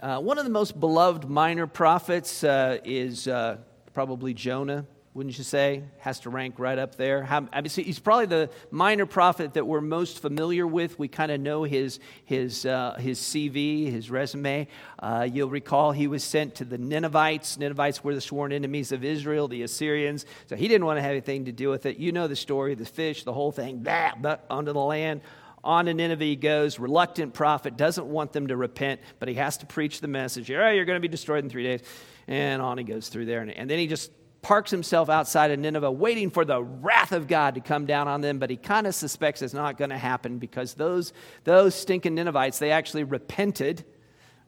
Uh, one of the most beloved minor prophets uh, is uh, probably Jonah, wouldn't you say? Has to rank right up there. How, I mean, he's probably the minor prophet that we're most familiar with. We kind of know his, his, uh, his CV, his resume. Uh, you'll recall he was sent to the Ninevites. Ninevites were the sworn enemies of Israel, the Assyrians. So he didn't want to have anything to do with it. You know the story the fish, the whole thing, blah, blah, onto the land on to Nineveh he goes, reluctant prophet, doesn't want them to repent, but he has to preach the message. Oh, you're going to be destroyed in three days. And on he goes through there. And, and then he just parks himself outside of Nineveh, waiting for the wrath of God to come down on them, but he kind of suspects it's not going to happen because those, those stinking Ninevites, they actually repented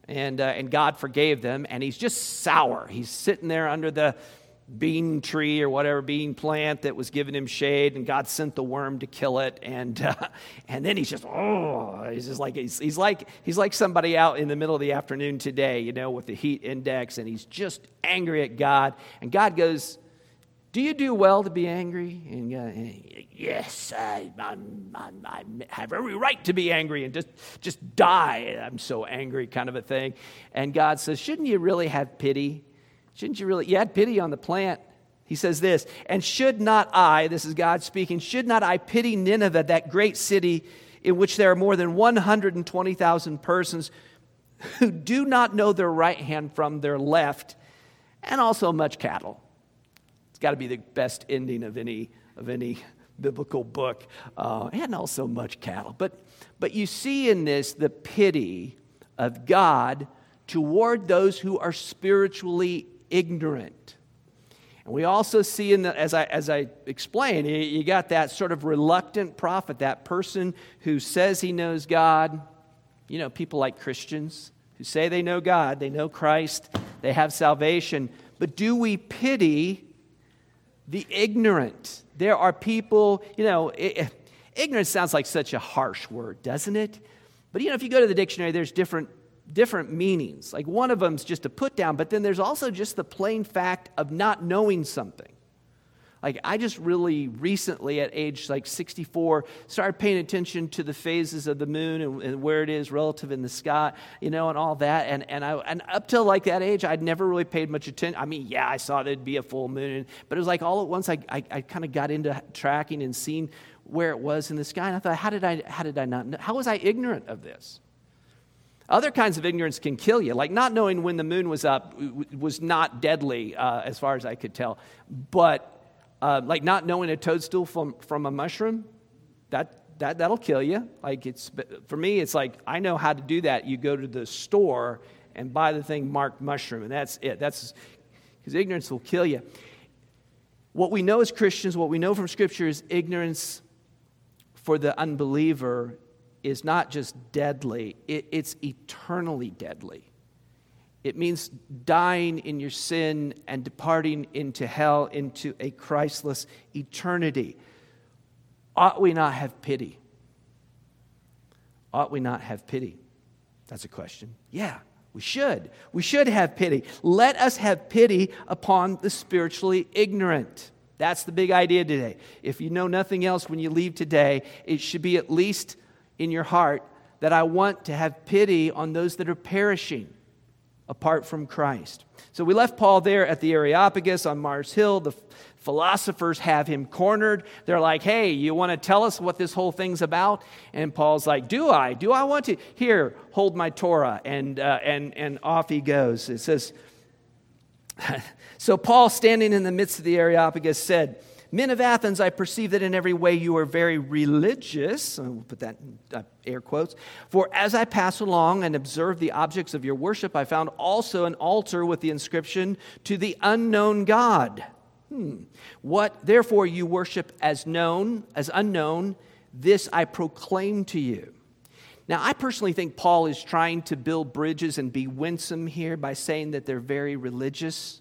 and, uh, and God forgave them, and he's just sour. He's sitting there under the, bean tree or whatever bean plant that was giving him shade, and God sent the worm to kill it. And uh, and then he's just oh, he's just like he's, he's like he's like somebody out in the middle of the afternoon today, you know, with the heat index, and he's just angry at God. And God goes, "Do you do well to be angry?" And uh, yes, I, I'm, I'm, i have every right to be angry and just just die. I'm so angry, kind of a thing. And God says, "Shouldn't you really have pity?" Shouldn't you really? You had pity on the plant. He says this, and should not I, this is God speaking, should not I pity Nineveh, that great city in which there are more than 120,000 persons who do not know their right hand from their left, and also much cattle? It's got to be the best ending of any, of any biblical book, uh, and also much cattle. But, but you see in this the pity of God toward those who are spiritually ignorant. And we also see, in the, as, I, as I explained, you, you got that sort of reluctant prophet, that person who says he knows God. You know, people like Christians who say they know God, they know Christ, they have salvation. But do we pity the ignorant? There are people, you know, it, ignorance sounds like such a harsh word, doesn't it? But you know, if you go to the dictionary, there's different different meanings. Like one of them's just a put down, but then there's also just the plain fact of not knowing something. Like I just really recently at age like 64 started paying attention to the phases of the moon and, and, where it is relative in the sky, you know, and all that. And, and, I, and up till like that age, I'd never really paid much attention. I mean, yeah, I saw there'd be a full moon, but it was like all at once I, I, I kind of got into tracking and seeing where it was in the sky. And I thought, how did I, how did I not know? How was I ignorant of this? Other kinds of ignorance can kill you, like not knowing when the moon was up was not deadly, uh, as far as I could tell. But uh, like not knowing a toadstool from, from a mushroom, that, that, that'll kill you. Like it's, for me, it's like I know how to do that. You go to the store and buy the thing marked mushroom, and that's it. That's because ignorance will kill you. What we know as Christians, what we know from Scripture is ignorance for the unbeliever is not just deadly, it, it's eternally deadly. It means dying in your sin and departing into hell, into a Christless eternity. Ought we not have pity? Ought we not have pity? That's a question. Yeah, we should. We should have pity. Let us have pity upon the spiritually ignorant. That's the big idea today. If you know nothing else when you leave today, it should be at least in your heart that I want to have pity on those that are perishing apart from Christ. So we left Paul there at the Areopagus on Mars Hill. The philosophers have him cornered. They're like, hey, you want to tell us what this whole thing's about? And Paul's like, do I? Do I want to? Here, hold my Torah. And, uh, and, and off he goes. It says, so Paul, standing in the midst of the Areopagus, said, Men of Athens, I perceive that in every way you are very religious. I'll put that in uh, air quotes. For as I passed along and observed the objects of your worship, I found also an altar with the inscription, To the unknown God. Hmm. What therefore you worship as known, as unknown, this I proclaim to you. Now, I personally think Paul is trying to build bridges and be winsome here by saying that they're very religious.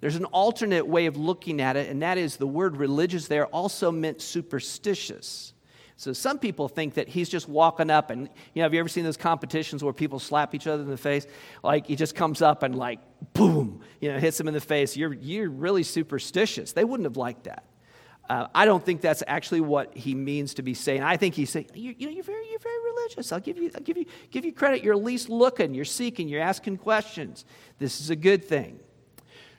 There's an alternate way of looking at it, and that is the word religious there also meant superstitious. So some people think that he's just walking up and, you know, have you ever seen those competitions where people slap each other in the face? Like he just comes up and like, boom, you know, hits them in the face. You're, you're really superstitious. They wouldn't have liked that. Uh, I don't think that's actually what he means to be saying. I think he's saying, you, you know, you're very, you're very religious. I'll give you, I'll give you, give you credit. You're at least looking, you're seeking, you're asking questions. This is a good thing.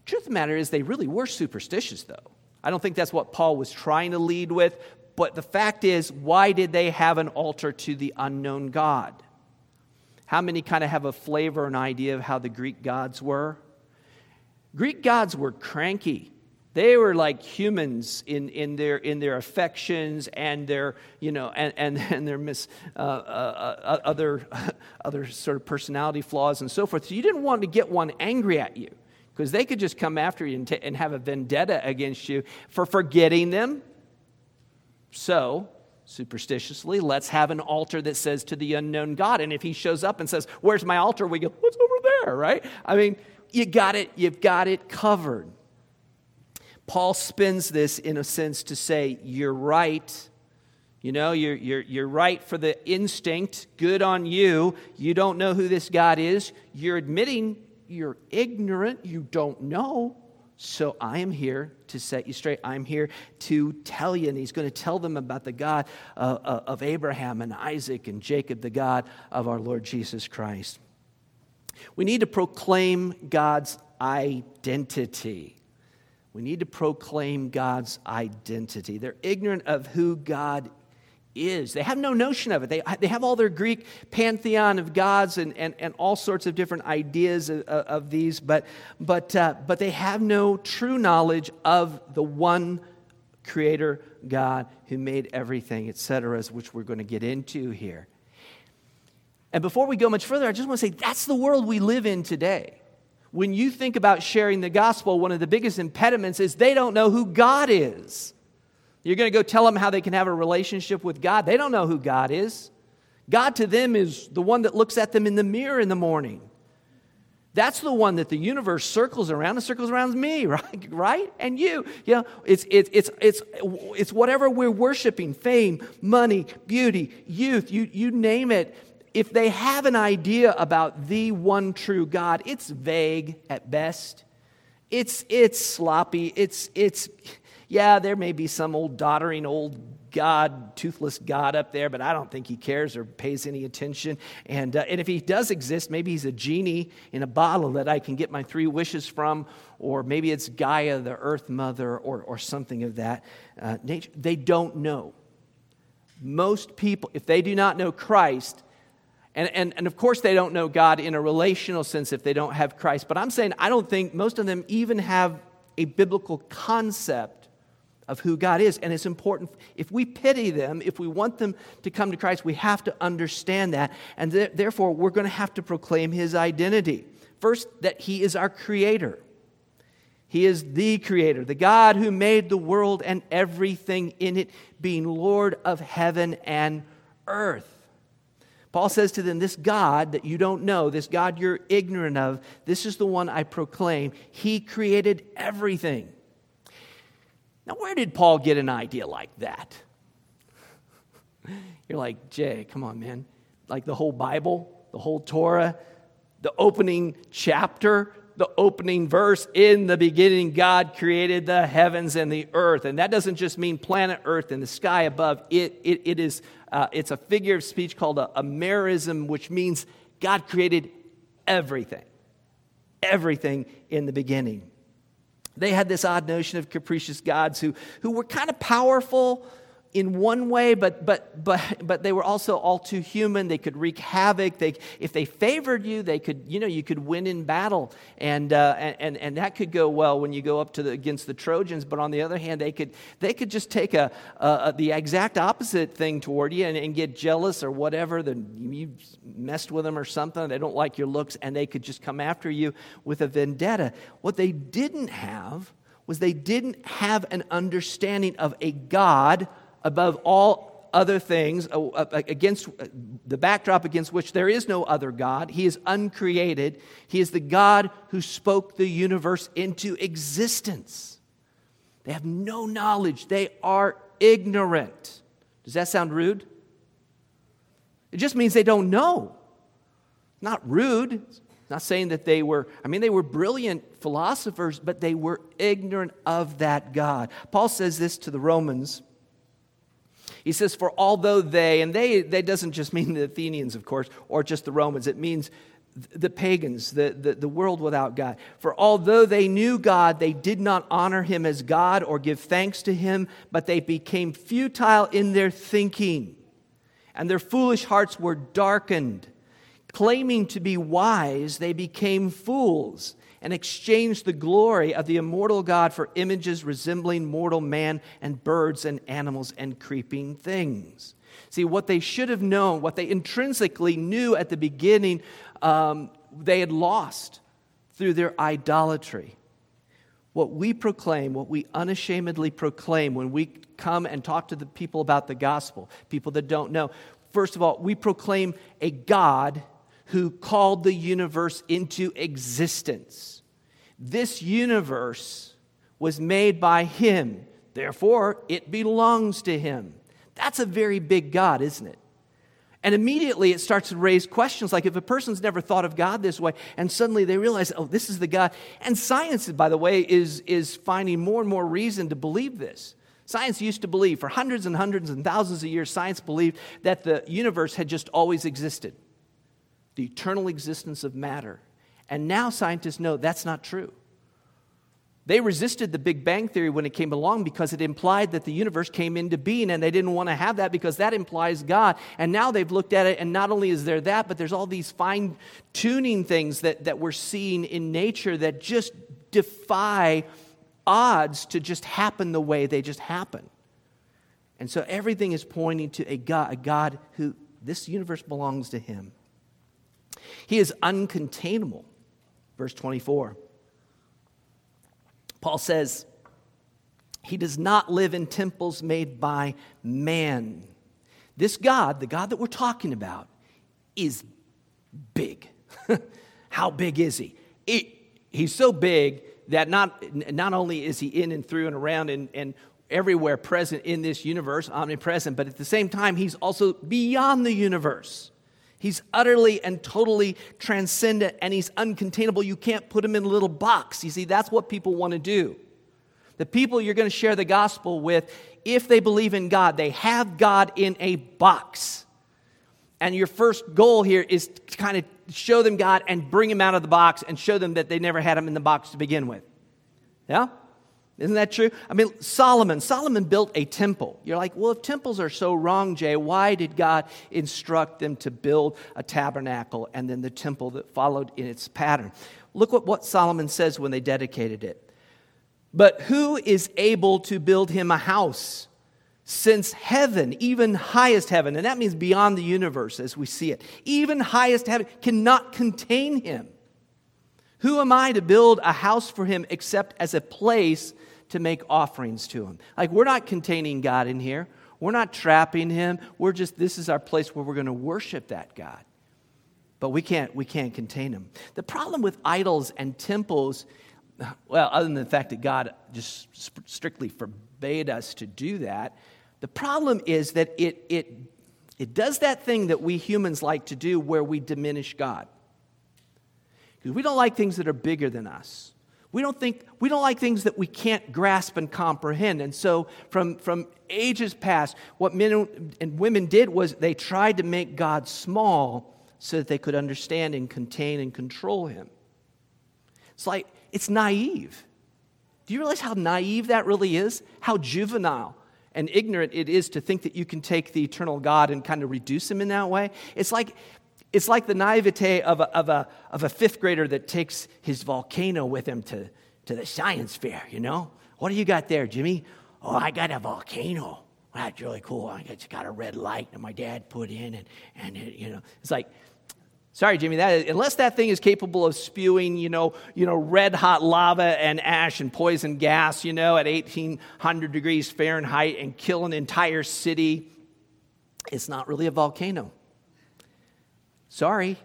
Truth of the matter is, they really were superstitious, though. I don't think that's what Paul was trying to lead with. But the fact is, why did they have an altar to the unknown God? How many kind of have a flavor and idea of how the Greek gods were? Greek gods were cranky. They were like humans in, in, their, in their affections and their, you know, and, and, and their mis, uh, uh, uh, other, other sort of personality flaws and so forth. So you didn't want to get one angry at you because they could just come after you and, t- and have a vendetta against you for forgetting them. So, superstitiously, let's have an altar that says to the unknown God. And if he shows up and says, Where's my altar? We go, What's over there, right? I mean, you got it, you've got it covered. Paul spins this in a sense to say, You're right. You know, you're, you're, you're right for the instinct. Good on you. You don't know who this God is. You're admitting you're ignorant. You don't know. So I am here to set you straight. I'm here to tell you. And he's going to tell them about the God uh, uh, of Abraham and Isaac and Jacob, the God of our Lord Jesus Christ. We need to proclaim God's identity. We need to proclaim God's identity. They're ignorant of who God is. They have no notion of it. They, they have all their Greek pantheon of gods and, and, and all sorts of different ideas of, of these, but, but, uh, but they have no true knowledge of the one creator God who made everything, etc., which we're going to get into here. And before we go much further, I just want to say that's the world we live in today. When you think about sharing the gospel, one of the biggest impediments is they don't know who God is. You're going to go tell them how they can have a relationship with God. They don't know who God is. God to them is the one that looks at them in the mirror in the morning. That's the one that the universe circles around and circles around me, right? right? And you. You know, it's, it's, it's, it's, it's whatever we're worshiping fame, money, beauty, youth, you, you name it if they have an idea about the one true God, it's vague at best. It's, it's sloppy. It's, it's, yeah, there may be some old doddering old God, toothless God up there, but I don't think he cares or pays any attention. And, uh, and if he does exist, maybe he's a genie in a bottle that I can get my three wishes from, or maybe it's Gaia, the earth mother, or, or something of that uh, nature. They don't know. Most people, if they do not know Christ, and, and, and of course, they don't know God in a relational sense if they don't have Christ. But I'm saying I don't think most of them even have a biblical concept of who God is. And it's important, if we pity them, if we want them to come to Christ, we have to understand that. And th- therefore, we're going to have to proclaim his identity. First, that he is our creator. He is the creator, the God who made the world and everything in it, being Lord of heaven and earth. Paul says to them, This God that you don't know, this God you're ignorant of, this is the one I proclaim. He created everything. Now, where did Paul get an idea like that? You're like, Jay, come on, man. Like the whole Bible, the whole Torah, the opening chapter, the opening verse in the beginning, God created the heavens and the earth. And that doesn't just mean planet earth and the sky above, it, it, it is uh, it's a figure of speech called a, a merism, which means God created everything, everything in the beginning. They had this odd notion of capricious gods who, who were kind of powerful, in one way, but, but, but, but they were also all too human. They could wreak havoc. They, if they favored you, they could, you know, you could win in battle. And, uh, and, and that could go well when you go up to the, against the Trojans. But on the other hand, they could, they could just take a, a the exact opposite thing toward you and, and get jealous or whatever. Then you messed with them or something. They don't like your looks and they could just come after you with a vendetta. What they didn't have was they didn't have an understanding of a God above all other things, uh, uh, against uh, the backdrop against which there is no other God. He is uncreated. He is the God who spoke the universe into existence. They have no knowledge, they are ignorant. Does that sound rude? It just means they don't know. Not rude. Not saying that they were, I mean, they were brilliant philosophers, but they were ignorant of that God. Paul says this to the Romans. He says, For although they, and they, they doesn't just mean the Athenians, of course, or just the Romans, it means the pagans, the, the, the, world without God. For although they knew God, they did not honor him as God or give thanks to him, but they became futile in their thinking, and their foolish hearts were darkened. Claiming to be wise, they became fools and exchanged the glory of the immortal God for images resembling mortal man and birds and animals and creeping things. See, what they should have known, what they intrinsically knew at the beginning, um, they had lost through their idolatry. What we proclaim, what we unashamedly proclaim when we come and talk to the people about the gospel, people that don't know, first of all, we proclaim a God who called the universe into existence. This universe was made by him, therefore, it belongs to him. That's a very big God, isn't it? And immediately it starts to raise questions like if a person's never thought of God this way, and suddenly they realize, oh, this is the God. And science, by the way, is, is finding more and more reason to believe this. Science used to believe, for hundreds and hundreds and thousands of years, science believed that the universe had just always existed the eternal existence of matter. And now scientists know that's not true. They resisted the Big Bang Theory when it came along because it implied that the universe came into being, and they didn't want to have that because that implies God. And now they've looked at it, and not only is there that, but there's all these fine tuning things that, that we're seeing in nature that just defy odds to just happen the way they just happen. And so everything is pointing to a God, a God who this universe belongs to Him. He is uncontainable. Verse 24. Paul says, He does not live in temples made by man. This God, the God that we're talking about, is big. How big is he? He's so big that not, not only is he in and through and around and, and everywhere present in this universe, omnipresent, but at the same time, he's also beyond the universe. He's utterly and totally transcendent and he's uncontainable. You can't put him in a little box. You see, that's what people want to do. The people you're going to share the gospel with, if they believe in God, they have God in a box. And your first goal here is to kind of show them God and bring him out of the box and show them that they never had him in the box to begin with. Yeah? Isn't that true? I mean, Solomon, Solomon built a temple. You're like, well, if temples are so wrong, Jay, why did God instruct them to build a tabernacle and then the temple that followed in its pattern? Look at what Solomon says when they dedicated it. But who is able to build him a house? Since heaven, even highest heaven, and that means beyond the universe as we see it, even highest heaven cannot contain him. Who am I to build a house for him except as a place to make offerings to him. Like, we're not containing God in here. We're not trapping him. We're just, this is our place where we're going to worship that God. But we can't, we can't contain him. The problem with idols and temples, well, other than the fact that God just strictly forbade us to do that, the problem is that it, it, it does that thing that we humans like to do where we diminish God. Because we don't like things that are bigger than us. We don't think we don't like things that we can't grasp and comprehend. And so from, from ages past, what men and women did was they tried to make God small so that they could understand and contain and control him. It's like it's naive. Do you realize how naive that really is? How juvenile and ignorant it is to think that you can take the eternal God and kind of reduce him in that way. It's like it's like the naivete of a, of a, of a fifth grader that takes his volcano with him to, to the science fair, you know? What do you got there, Jimmy? Oh, I got a volcano. That's really cool. I got, got a red light that my dad put in, and, and it, you know, it's like, sorry, Jimmy, that, unless that thing is capable of spewing, you know, you know, red hot lava and ash and poison gas, you know, at 1800 degrees Fahrenheit and kill an entire city, it's not really a volcano. Sorry,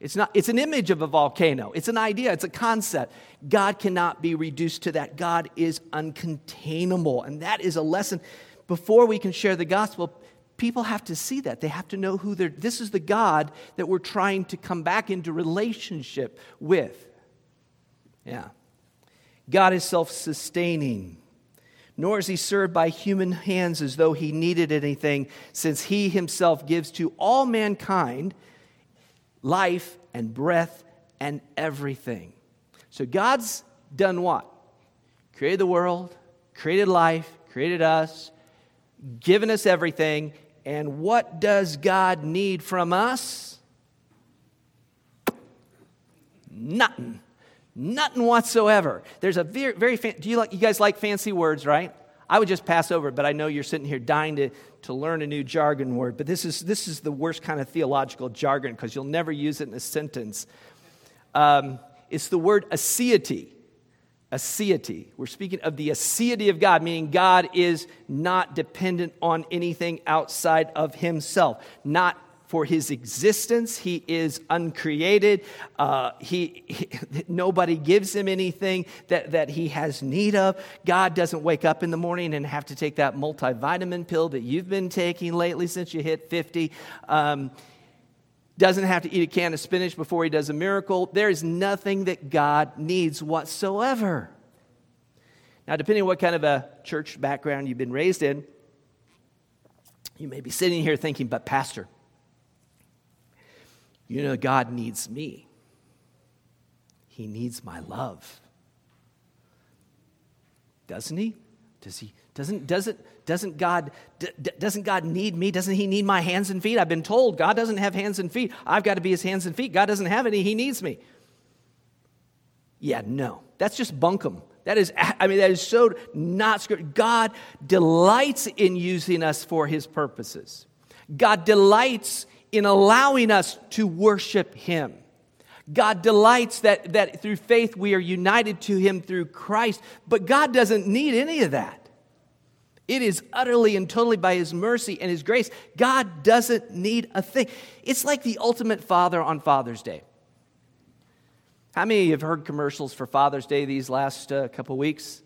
it's not it's an image of a volcano. It's an idea, it's a concept. God cannot be reduced to that. God is uncontainable. And that is a lesson before we can share the gospel. people have to see that. They have to know who they're, this is the God that we're trying to come back into relationship with. Yeah. God is self sustaining, nor is he served by human hands as though he needed anything, since he himself gives to all mankind life and breath and everything. So God's done what? Created the world, created life, created us, given us everything. And what does God need from us? Nothing. Nothing whatsoever. There's a very, very fan- do you like you guys like fancy words, right? I would just pass over but I know you're sitting here dying to, to learn a new jargon word. But this is this is the worst kind of theological jargon because you'll never use it in a sentence. Um, it's the word aseity aseity. We're speaking of the aseity of God, meaning God is not dependent on anything outside of himself, not for his existence. He is uncreated. Uh, he, he, nobody gives him anything that, that he has need of. God doesn't wake up in the morning and have to take that multivitamin pill that you've been taking lately since you hit 50. Um, doesn't have to eat a can of spinach before he does a miracle. There is nothing that God needs whatsoever. Now, depending on what kind of a church background you've been raised in, you may be sitting here thinking, but Pastor, you know, God needs me. He needs my love. Doesn't he? Does he? Doesn't, doesn't, doesn't, God, doesn't God need me? Doesn't He need my hands and feet? I've been told God doesn't have hands and feet. I've got to be His hands and feet. God doesn't have any. He needs me. Yeah, no. That's just bunkum. That is, I mean, that is so not scripture. God delights in using us for His purposes. God delights in allowing us to worship Him. God delights that, that through faith we are united to Him through Christ, but God doesn't need any of that. It is utterly and totally by His mercy and His grace. God doesn't need a thing. It's like the ultimate father on Father's Day. How many have heard commercials for Father's Day these last uh, couple weeks?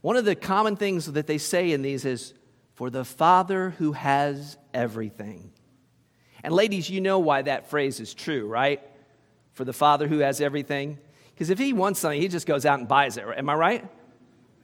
One of the common things that they say in these is, for the father who has everything. And ladies, you know why that phrase is true, right? For the father who has everything. Because if he wants something, he just goes out and buys it. Am I right?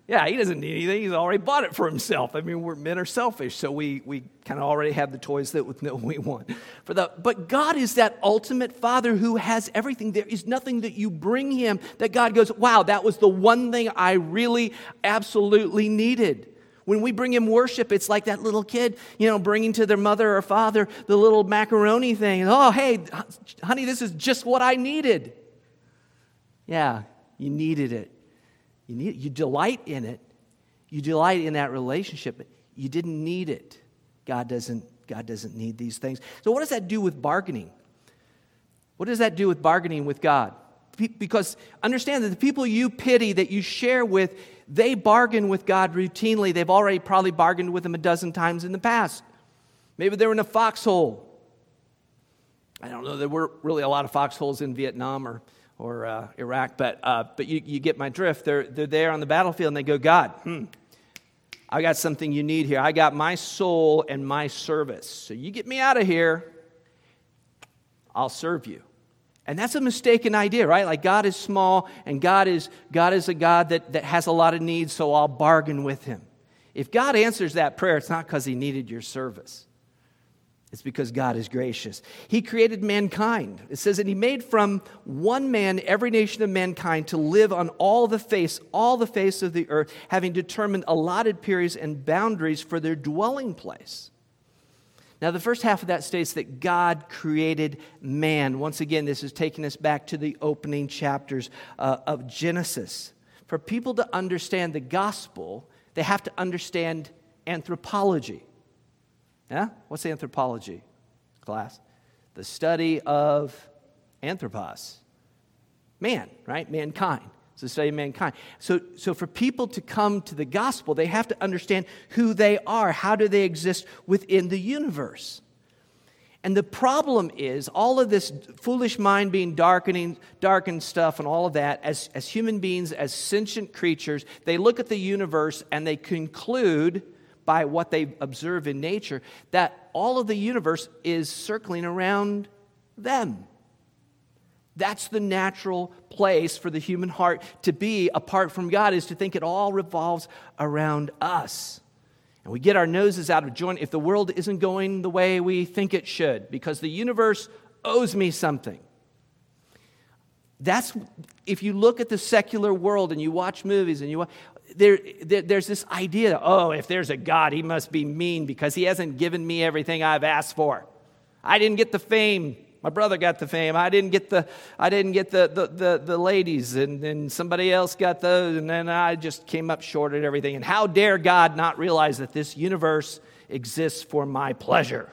Yeah, he doesn't need anything. He's already bought it for himself. I mean, we're men are selfish, so we, we kind of already have the toys that we want. For the, but God is that ultimate Father who has everything. There is nothing that you bring Him that God goes, wow, that was the one thing I really absolutely needed. When we bring Him worship, it's like that little kid, you know, bringing to their mother or father the little macaroni thing. Oh, hey, honey, this is just what I needed. Yeah, you needed it. You, need, you delight in it. You delight in that relationship. You didn't need it. God doesn't, God doesn't need these things. So, what does that do with bargaining? What does that do with bargaining with God? Because understand that the people you pity, that you share with, they bargain with God routinely. They've already probably bargained with Him a dozen times in the past. Maybe they're in a foxhole. I don't know, there were really a lot of foxholes in Vietnam or or uh, Iraq, but, uh, but you, you get my drift. They're, they're there on the battlefield and they go, God, hmm, I got something you need here. I got my soul and my service. So you get me out of here, I'll serve you. And that's a mistaken idea, right? Like God is small and God is, God is a God that, that has a lot of needs, so I'll bargain with him. If God answers that prayer, it's not because he needed your service. It's because God is gracious. He created mankind. It says that He made from one man every nation of mankind to live on all the face, all the face of the earth, having determined allotted periods and boundaries for their dwelling place. Now, the first half of that states that God created man. Once again, this is taking us back to the opening chapters uh, of Genesis. For people to understand the gospel, they have to understand anthropology. Yeah? What's anthropology class? The study of anthropos. Man, right? Mankind. It's the study of mankind. So, so for people to come to the gospel, they have to understand who they are. How do they exist within the universe? And the problem is all of this foolish mind being darkening, darkened stuff and all of that, as, as human beings, as sentient creatures, they look at the universe and they conclude by what they observe in nature that all of the universe is circling around them. That's the natural place for the human heart to be apart from God, is to think it all revolves around us. And we get our noses out of joint if the world isn't going the way we think it should, because the universe owes me something. That's if you look at the secular world and you watch movies and you there, there, there's this idea oh, if there's a God, he must be mean because he hasn't given me everything I've asked for. I didn't get the fame. My brother got the fame. I didn't get the, I didn't get the, the, the, the ladies, and, then somebody else got those, and then I just came up short at everything. And how dare God not realize that this universe exists for my pleasure?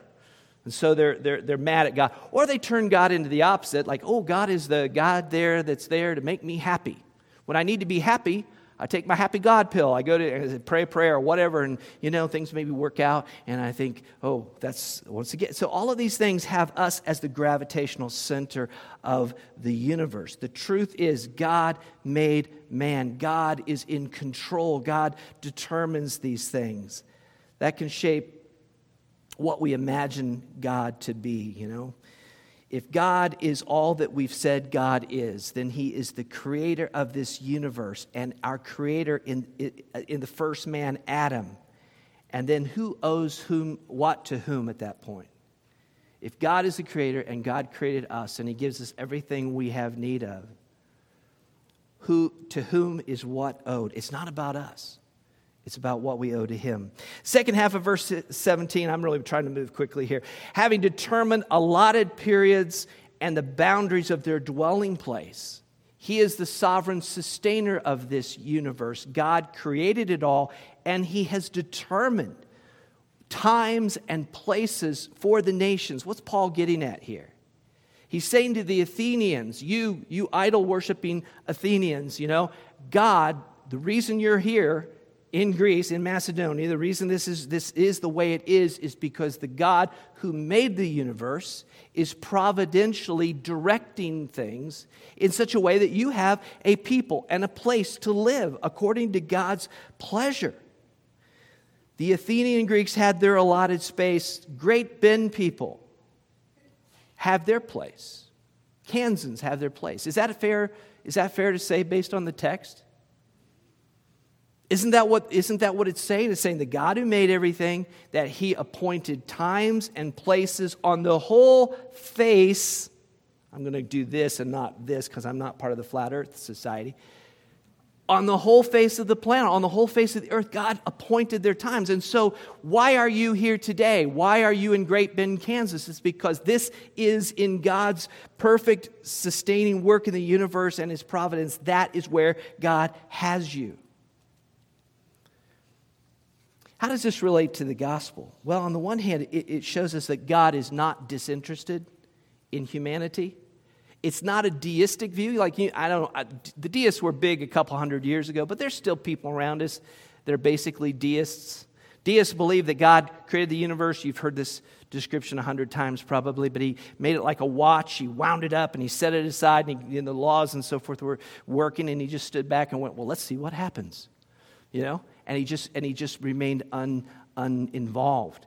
And so they're, they're, they're mad at God. Or they turn God into the opposite, like, oh, God is the God there that's there to make me happy. When I need to be happy, I take my happy God pill. I go to pray a prayer or whatever, and you know, things maybe work out, and I think, oh, that's once again. So all of these things have us as the gravitational center of the universe. The truth is, God made man. God is in control. God determines these things. That can shape what we imagine God to be, you know. If God is all that we've said God is, then He is the creator of this universe and our creator in, in the first man, Adam. And then who owes whom what to whom at that point? If God is the creator and God created us and He gives us everything we have need of, who, to whom is what owed? It's not about us. It's about what we owe to him. Second half of verse 17, I'm really trying to move quickly here. Having determined allotted periods and the boundaries of their dwelling place, he is the sovereign sustainer of this universe. God created it all, and he has determined times and places for the nations. What's Paul getting at here? He's saying to the Athenians, you, you idol worshiping Athenians, you know, God, the reason you're here in Greece, in Macedonia, the reason this is, this is the way it is is because the God who made the universe is providentially directing things in such a way that you have a people and a place to live according to God's pleasure. The Athenian Greeks had their allotted space. Great Bend people have their place. Kansans have their place. Is that fair? Is that fair to say based on the text? Isn't that what, isn't that what it's saying? It's saying the God who made everything, that he appointed times and places on the whole face. I'm going to do this and not this because I'm not part of the flat earth society. On the whole face of the planet, on the whole face of the earth, God appointed their times. And so, why are you here today? Why are you in Great Bend, Kansas? It's because this is in God's perfect sustaining work in the universe and His providence. That is where God has you. How does this relate to the gospel? Well, on the one hand, it, it shows us that God is not disinterested in humanity. It's not a deistic view. Like, I don't I, the deists were big a couple hundred years ago, but there's still people around us that are basically deists. Deists believe that God created the universe. You've heard this description a hundred times probably, but he made it like a watch. He wound it up and he set it aside, and, he, and the laws and so forth were working, and he just stood back and went, Well, let's see what happens. You know? And he just, and he just remained un, uninvolved.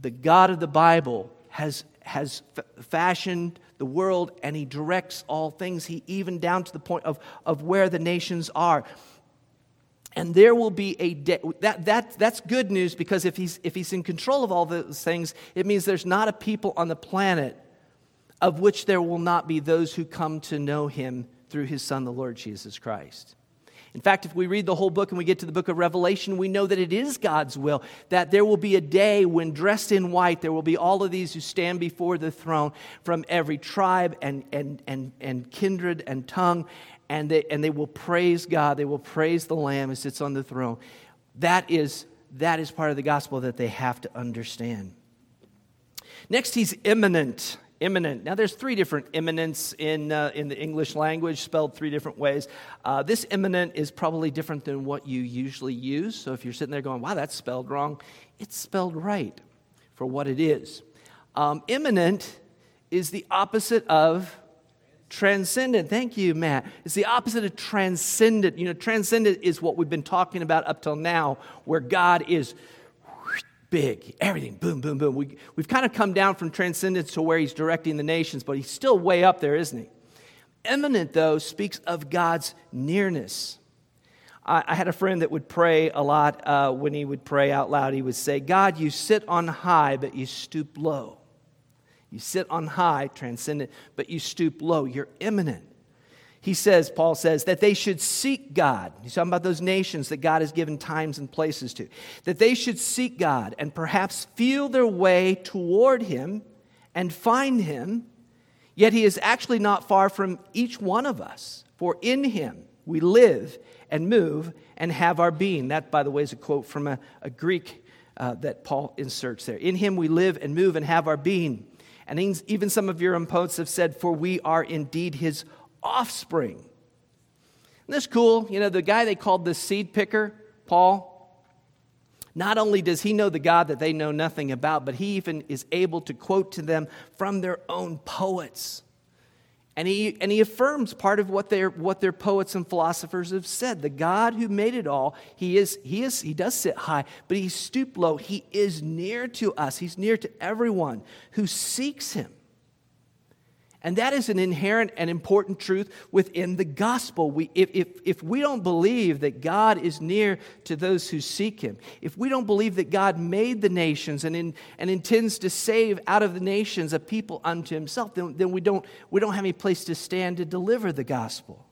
The God of the Bible has, has f- fashioned the world and he directs all things, he even down to the point of, of where the nations are. And there will be a day. That, that, that's good news because if he's, if he's in control of all those things, it means there's not a people on the planet of which there will not be those who come to know him through his son, the Lord Jesus Christ. In fact, if we read the whole book and we get to the book of Revelation, we know that it is God's will that there will be a day when, dressed in white, there will be all of these who stand before the throne from every tribe and, and, and, and kindred and tongue, and they, and they will praise God. They will praise the Lamb who sits on the throne. That is, that is part of the gospel that they have to understand. Next, he's immanent immanent. Now, there's three different immanents in, uh, in the English language, spelled three different ways. Uh, this immanent is probably different than what you usually use. So if you're sitting there going, wow, that's spelled wrong, it's spelled right for what it is. Um, immanent is the opposite of transcendent. Thank you, Matt. It's the opposite of transcendent. You know, transcendent is what we've been talking about up till now, where God is big, everything, boom, boom, boom. We, we've kind of come down from transcendence to where he's directing the nations, but he's still way up there, isn't he? Immanent, though, speaks of God's nearness. I, I had a friend that would pray a lot. Uh, when he would pray out loud, he would say, God, you sit on high, but you stoop low. You sit on high, transcendent, but you stoop low. You're immanent he says, Paul says, that they should seek God. He's talking about those nations that God has given times and places to. That they should seek God and perhaps feel their way toward Him and find Him. Yet He is actually not far from each one of us. For in Him we live and move and have our being. That, by the way, is a quote from a, a Greek uh, that Paul inserts there. In Him we live and move and have our being. And even some of your own poets have said, For we are indeed His offspring. Isn't this cool? You know, the guy they called the seed picker, Paul, not only does he know the God that they know nothing about, but he even is able to quote to them from their own poets. And he, and he affirms part of what, their, what their poets and philosophers have said. The God who made it all, he, is, he, is, he does sit high, but he stooped low. He is near to us, he's near to everyone who seeks him. And that is an inherent and important truth within the gospel. We, if, if, if we don't believe that God is near to those who seek Him, if we don't believe that God made the nations and, in, and intends to save out of the nations a people unto Himself, then, then we, don't, we don't have any place to stand to deliver the gospel.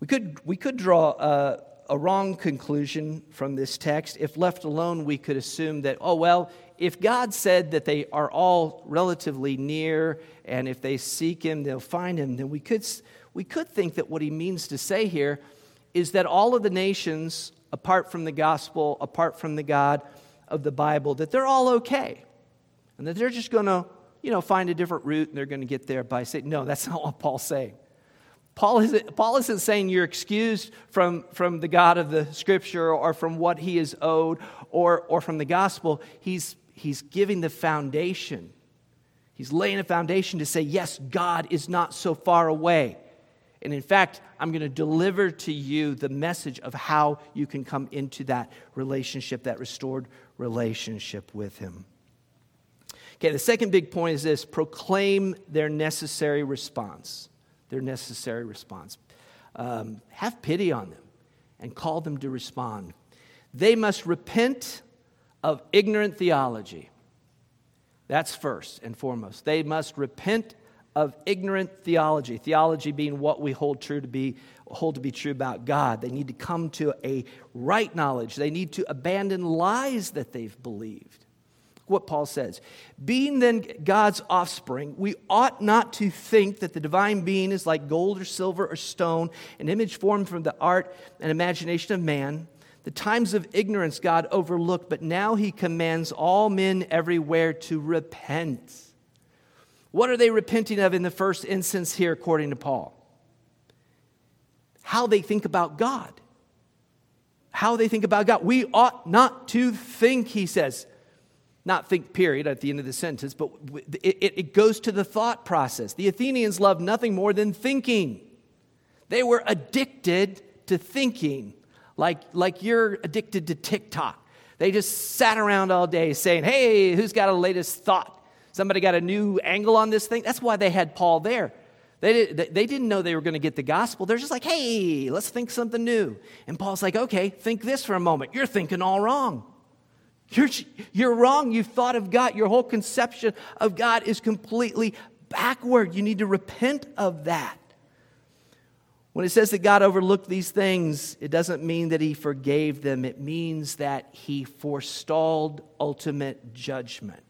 We could, we could draw a, a wrong conclusion from this text. If left alone, we could assume that, oh, well, if God said that they are all relatively near and if they seek Him, they'll find Him, then we could, we could think that what He means to say here is that all of the nations, apart from the gospel, apart from the God of the Bible, that they're all okay. And that they're just going to, you know, find a different route and they're going to get there by saying, no, that's not what Paul's saying. Paul isn't, Paul isn't saying you're excused from, from the God of the scripture or from what he is owed or, or from the gospel. He's, he's giving the foundation. He's laying a foundation to say, yes, God is not so far away. And in fact, I'm going to deliver to you the message of how you can come into that relationship, that restored relationship with Him. Okay, the second big point is this proclaim their necessary response. Their necessary response. Um, have pity on them and call them to respond. They must repent of ignorant theology. That's first and foremost. They must repent of ignorant theology. Theology being what we hold true to be hold to be true about God. They need to come to a right knowledge. They need to abandon lies that they've believed. What Paul says. Being then God's offspring, we ought not to think that the divine being is like gold or silver or stone, an image formed from the art and imagination of man. The times of ignorance God overlooked, but now he commands all men everywhere to repent. What are they repenting of in the first instance here, according to Paul? How they think about God. How they think about God. We ought not to think, he says. Not think, period, at the end of the sentence, but it, it goes to the thought process. The Athenians loved nothing more than thinking, they were addicted to thinking like, like you're addicted to TikTok. They just sat around all day saying, hey, who's got a latest thought? Somebody got a new angle on this thing? That's why they had Paul there. They, did, they didn't know they were going to get the gospel. They're just like, hey, let's think something new. And Paul's like, okay, think this for a moment. You're thinking all wrong. You're, you're wrong. You've thought of God. Your whole conception of God is completely backward. You need to repent of that. When it says that God overlooked these things, it doesn't mean that he forgave them. It means that he forestalled ultimate judgment.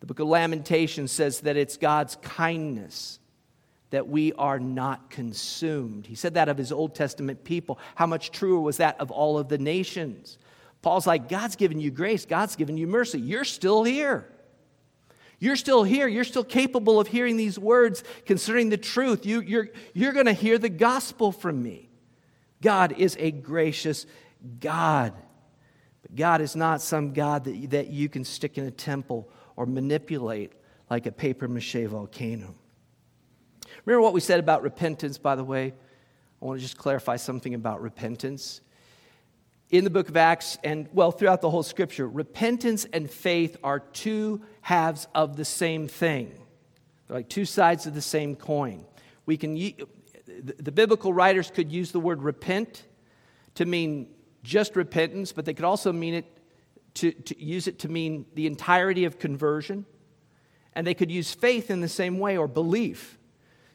The book of Lamentations says that it's God's kindness that we are not consumed. He said that of his Old Testament people. How much truer was that of all of the nations? Paul's like, God's given you grace, God's given you mercy. You're still here. You're still here. You're still capable of hearing these words concerning the truth. You, you're you're going to hear the gospel from me. God is a gracious God. But God is not some God that, that you can stick in a temple or manipulate like a paper mache volcano. Remember what we said about repentance, by the way? I want to just clarify something about repentance. In the book of Acts and, well, throughout the whole scripture, repentance and faith are two halves of the same thing. They're like two sides of the same coin. We can, the biblical writers could use the word repent to mean just repentance, but they could also mean it to, to use it to mean the entirety of conversion. And they could use faith in the same way or belief.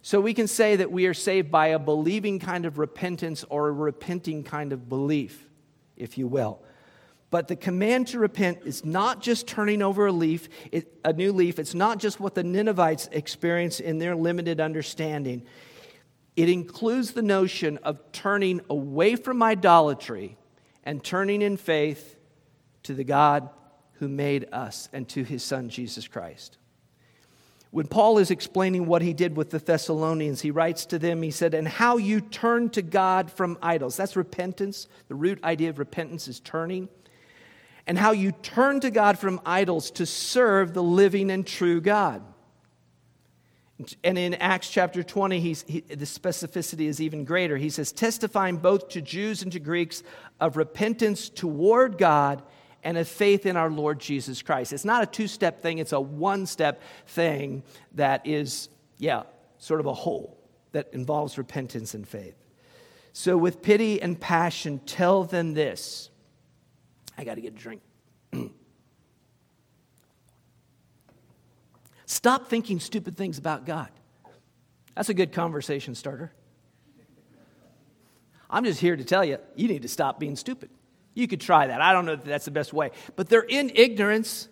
So we can say that we are saved by a believing kind of repentance or a repenting kind of belief, if you will. But the command to repent is not just turning over a leaf, it, a new leaf. It's not just what the Ninevites experienced in their limited understanding. It includes the notion of turning away from idolatry and turning in faith to the God who made us and to his son Jesus Christ. When Paul is explaining what he did with the Thessalonians, he writes to them, he said, And how you turn to God from idols. That's repentance. The root idea of repentance is turning. And how you turn to God from idols to serve the living and true God. And in Acts chapter 20, he's, he, the specificity is even greater. He says, testifying both to Jews and to Greeks of repentance toward God and a faith in our Lord Jesus Christ. It's not a two step thing, it's a one step thing that is, yeah, sort of a whole that involves repentance and faith. So, with pity and passion, tell them this. I got to get a drink. Stop thinking stupid things about God. That's a good conversation starter. I'm just here to tell you, you need to stop being stupid. You could try that. I don't know that that's the best way. But they're in ignorance,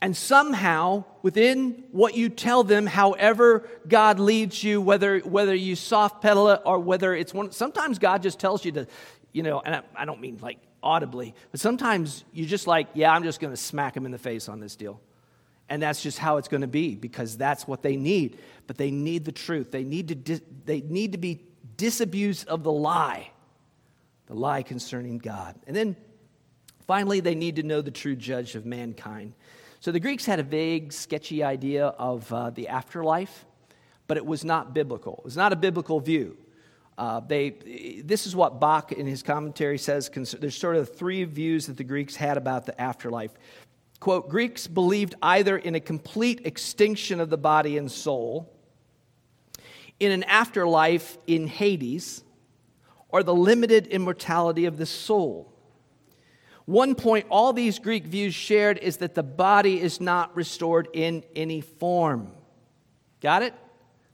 and somehow, within what you tell them, however God leads you, whether, whether you soft pedal it or whether it's one, sometimes God just tells you to, you know, and I, I don't mean like audibly, but sometimes you're just like, yeah, I'm just going to smack him in the face on this deal. And that's just how it's going to be because that's what they need. But they need the truth. They need to, they need to be disabused of the lie the lie concerning God. And then finally, they need to know the true judge of mankind. So the Greeks had a vague, sketchy idea of uh, the afterlife, but it was not biblical. It was not a biblical view. Uh, they, this is what Bock in his commentary says. There's sort of three views that the Greeks had about the afterlife. Quote Greeks believed either in a complete extinction of the body and soul, in an afterlife in Hades, or the limited immortality of the soul. One point all these Greek views shared is that the body is not restored in any form. Got it?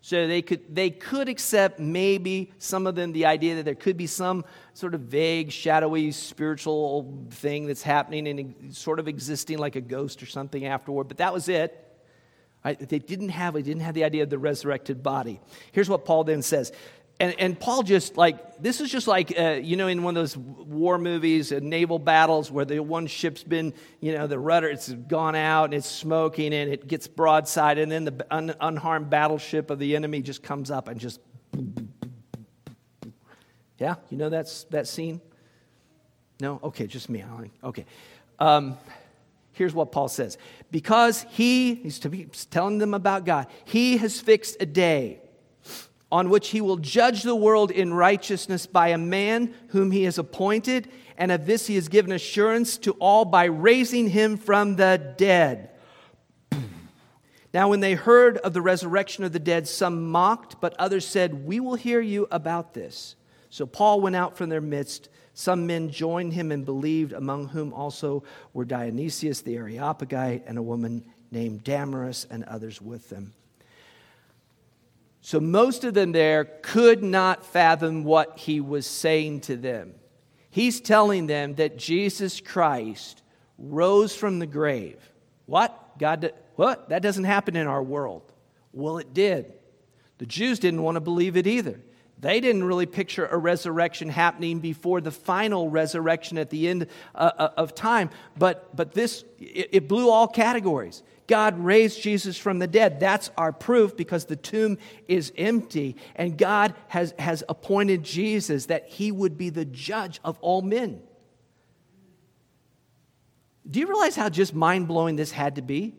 So they could, they could accept maybe some of them the idea that there could be some sort of vague, shadowy spiritual thing that's happening and sort of existing like a ghost or something afterward, but that was it. Right? They didn't have they didn't have the idea of the resurrected body. Here's what Paul then says. And, and Paul just like, this is just like, uh, you know, in one of those war movies, uh, naval battles where the one ship's been, you know, the rudder, it's gone out and it's smoking and it gets broadside, and then the un, unharmed battleship of the enemy just comes up and just. Yeah, you know that's, that scene? No? Okay, just me. Okay. Um, here's what Paul says Because he, he's telling them about God, he has fixed a day on which he will judge the world in righteousness by a man whom he has appointed, and of this he has given assurance to all by raising him from the dead. Now, when they heard of the resurrection of the dead, some mocked, but others said, We will hear you about this. So Paul went out from their midst. Some men joined him and believed, among whom also were Dionysius the Areopagite and a woman named Damaris and others with them. So most of them there could not fathom what he was saying to them. He's telling them that Jesus Christ rose from the grave. What? God, did, what? That doesn't happen in our world. Well, it did. The Jews didn't want to believe it either. They didn't really picture a resurrection happening before the final resurrection at the end uh, uh of time. But, but this, it, it blew all categories. God raised Jesus from the dead. That's our proof because the tomb is empty. And God has, has appointed Jesus that he would be the judge of all men. Do you realize how just mind blowing this had to be?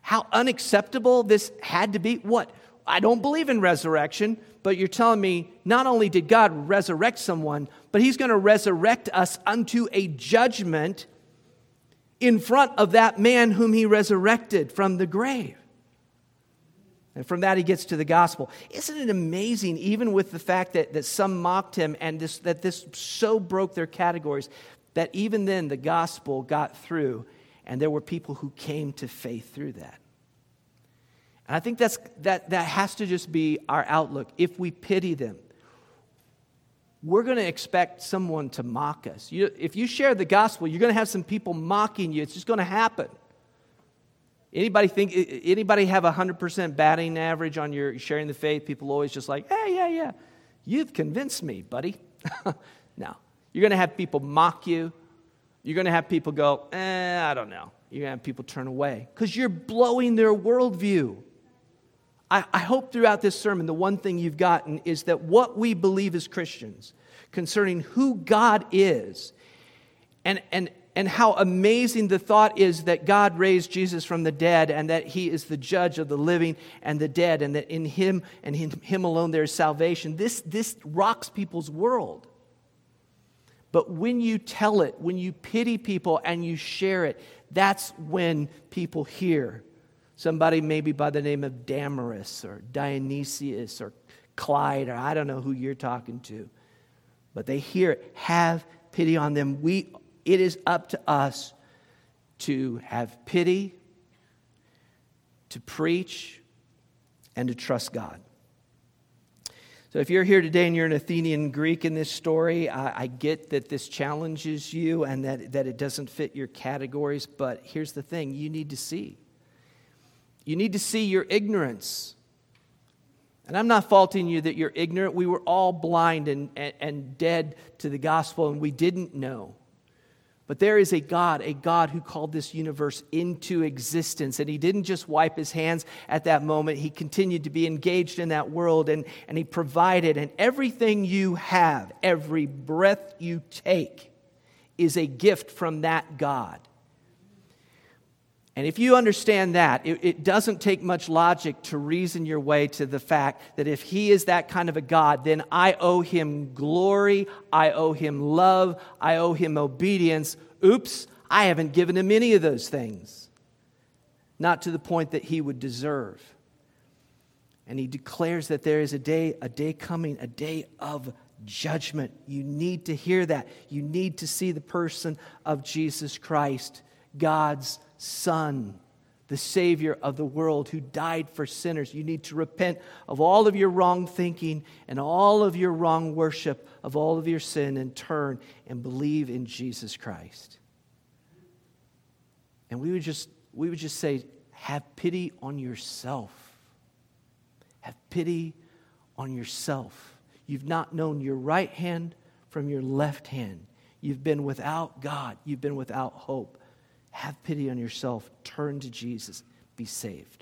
How unacceptable this had to be? What? I don't believe in resurrection, but you're telling me not only did God resurrect someone, but he's going to resurrect us unto a judgment in front of that man whom he resurrected from the grave. And from that, he gets to the gospel. Isn't it amazing, even with the fact that, that some mocked him and this, that this so broke their categories, that even then the gospel got through and there were people who came to faith through that? And I think that's, that, that has to just be our outlook. If we pity them, we're going to expect someone to mock us. You, if you share the gospel, you're going to have some people mocking you. It's just going to happen. Anybody think anybody have a hundred percent batting average on your sharing the faith? People always just like, hey, yeah, yeah. You've convinced me, buddy. no. You're gonna have people mock you. You're gonna have people go, eh, I don't know. You're gonna have people turn away. Because you're blowing their worldview. I, I hope throughout this sermon, the one thing you've gotten is that what we believe as Christians concerning who God is and, and, and how amazing the thought is that God raised Jesus from the dead and that he is the judge of the living and the dead and that in him and in him alone there is salvation. This, this rocks people's world. But when you tell it, when you pity people and you share it, that's when people hear. Somebody maybe by the name of Damaris or Dionysius or Clyde or I don't know who you're talking to. But they hear it. Have pity on them. We it is up to us to have pity, to preach, and to trust God. So, if you're here today and you're an Athenian Greek in this story, I, I, get that this challenges you and that, that it doesn't fit your categories, but here's the thing you need to see. You need to see your ignorance. And I'm not faulting you that you're ignorant. We were all blind and, and, and dead to the gospel, and we didn't know. But there is a God, a God who called this universe into existence. And he didn't just wipe his hands at that moment, he continued to be engaged in that world and, and he provided. And everything you have, every breath you take, is a gift from that God. And if you understand that, it, it, doesn't take much logic to reason your way to the fact that if He is that kind of a God, then I owe Him glory, I owe Him love, I owe Him obedience. Oops, I haven't given Him any of those things. Not to the point that He would deserve. And He declares that there is a day, a day coming, a day of judgment. You need to hear that. You need to see the person of Jesus Christ, God's Son, the Savior of the world who died for sinners. You need to repent of all of your wrong thinking and all of your wrong worship of all of your sin and turn and believe in Jesus Christ. And we would just, we would just say, have pity on yourself. Have pity on yourself. You've not known your right hand from your left hand. You've been without God. You've been without hope. Have pity on yourself. Turn to Jesus. Be saved.